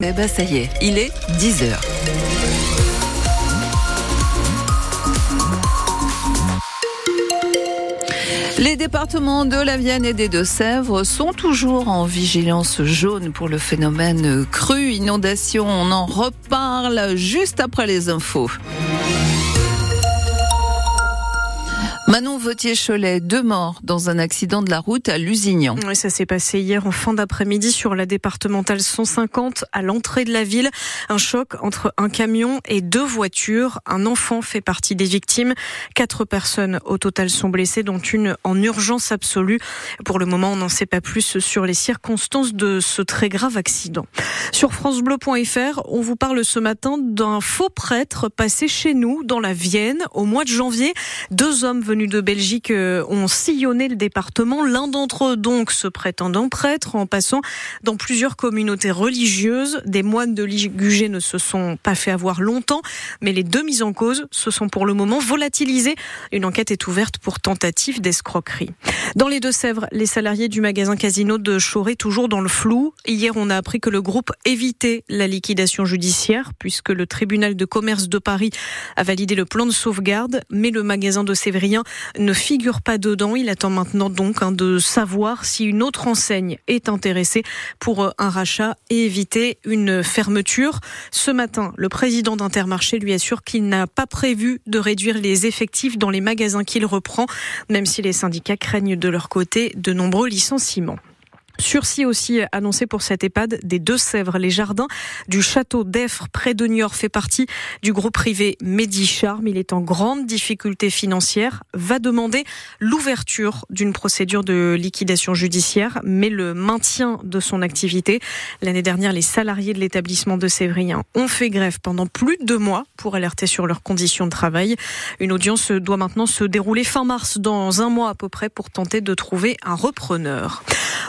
Eh ben ça y est, il est 10h. Les départements de la Vienne et des Deux-Sèvres sont toujours en vigilance jaune pour le phénomène cru, inondation. On en reparle juste après les infos. Manon Vautier-Cholet, deux morts dans un accident de la route à Lusignan. Oui, ça s'est passé hier en fin d'après-midi sur la départementale 150 à l'entrée de la ville. Un choc entre un camion et deux voitures. Un enfant fait partie des victimes. Quatre personnes au total sont blessées, dont une en urgence absolue. Pour le moment, on n'en sait pas plus sur les circonstances de ce très grave accident. Sur francebleu.fr, on vous parle ce matin d'un faux prêtre passé chez nous dans la Vienne au mois de janvier. Deux hommes venus de Belgique euh, ont sillonné le département. L'un d'entre eux, donc, se prétendant prêtre, en passant dans plusieurs communautés religieuses. Des moines de Ligugé ne se sont pas fait avoir longtemps, mais les deux mises en cause se sont pour le moment volatilisées. Une enquête est ouverte pour tentative d'escroquerie. Dans les Deux-Sèvres, les salariés du magasin Casino de Choré toujours dans le flou. Hier, on a appris que le groupe évitait la liquidation judiciaire puisque le tribunal de commerce de Paris a validé le plan de sauvegarde, mais le magasin de Sévrien ne figure pas dedans. Il attend maintenant donc hein, de savoir si une autre enseigne est intéressée pour euh, un rachat et éviter une fermeture. Ce matin, le président d'Intermarché lui assure qu'il n'a pas prévu de réduire les effectifs dans les magasins qu'il reprend, même si les syndicats craignent de leur côté de nombreux licenciements. Sursis aussi annoncé pour cette EHPAD des Deux-Sèvres. Les jardins du château d'Effre, près de Niort, fait partie du groupe privé Medicharm. Il est en grande difficulté financière, va demander l'ouverture d'une procédure de liquidation judiciaire, mais le maintien de son activité. L'année dernière, les salariés de l'établissement de Sévrien ont fait grève pendant plus de deux mois pour alerter sur leurs conditions de travail. Une audience doit maintenant se dérouler fin mars, dans un mois à peu près, pour tenter de trouver un repreneur.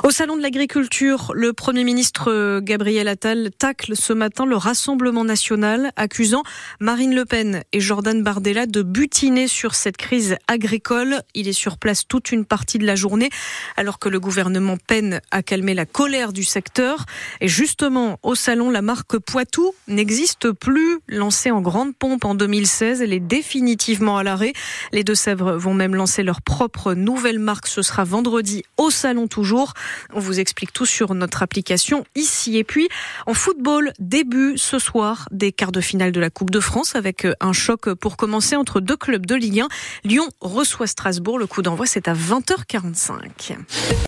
Au salon de l'agriculture, le Premier ministre Gabriel Attal tacle ce matin le Rassemblement national, accusant Marine Le Pen et Jordan Bardella de butiner sur cette crise agricole. Il est sur place toute une partie de la journée, alors que le gouvernement peine à calmer la colère du secteur. Et justement, au salon, la marque Poitou n'existe plus. Lancée en grande pompe en 2016, elle est définitivement à l'arrêt. Les Deux-Sèvres vont même lancer leur propre nouvelle marque. Ce sera vendredi au salon toujours. On vous explique tout sur notre application ici. Et puis, en football, début ce soir des quarts de finale de la Coupe de France avec un choc pour commencer entre deux clubs de Ligue 1. Lyon reçoit Strasbourg. Le coup d'envoi, c'est à 20h45.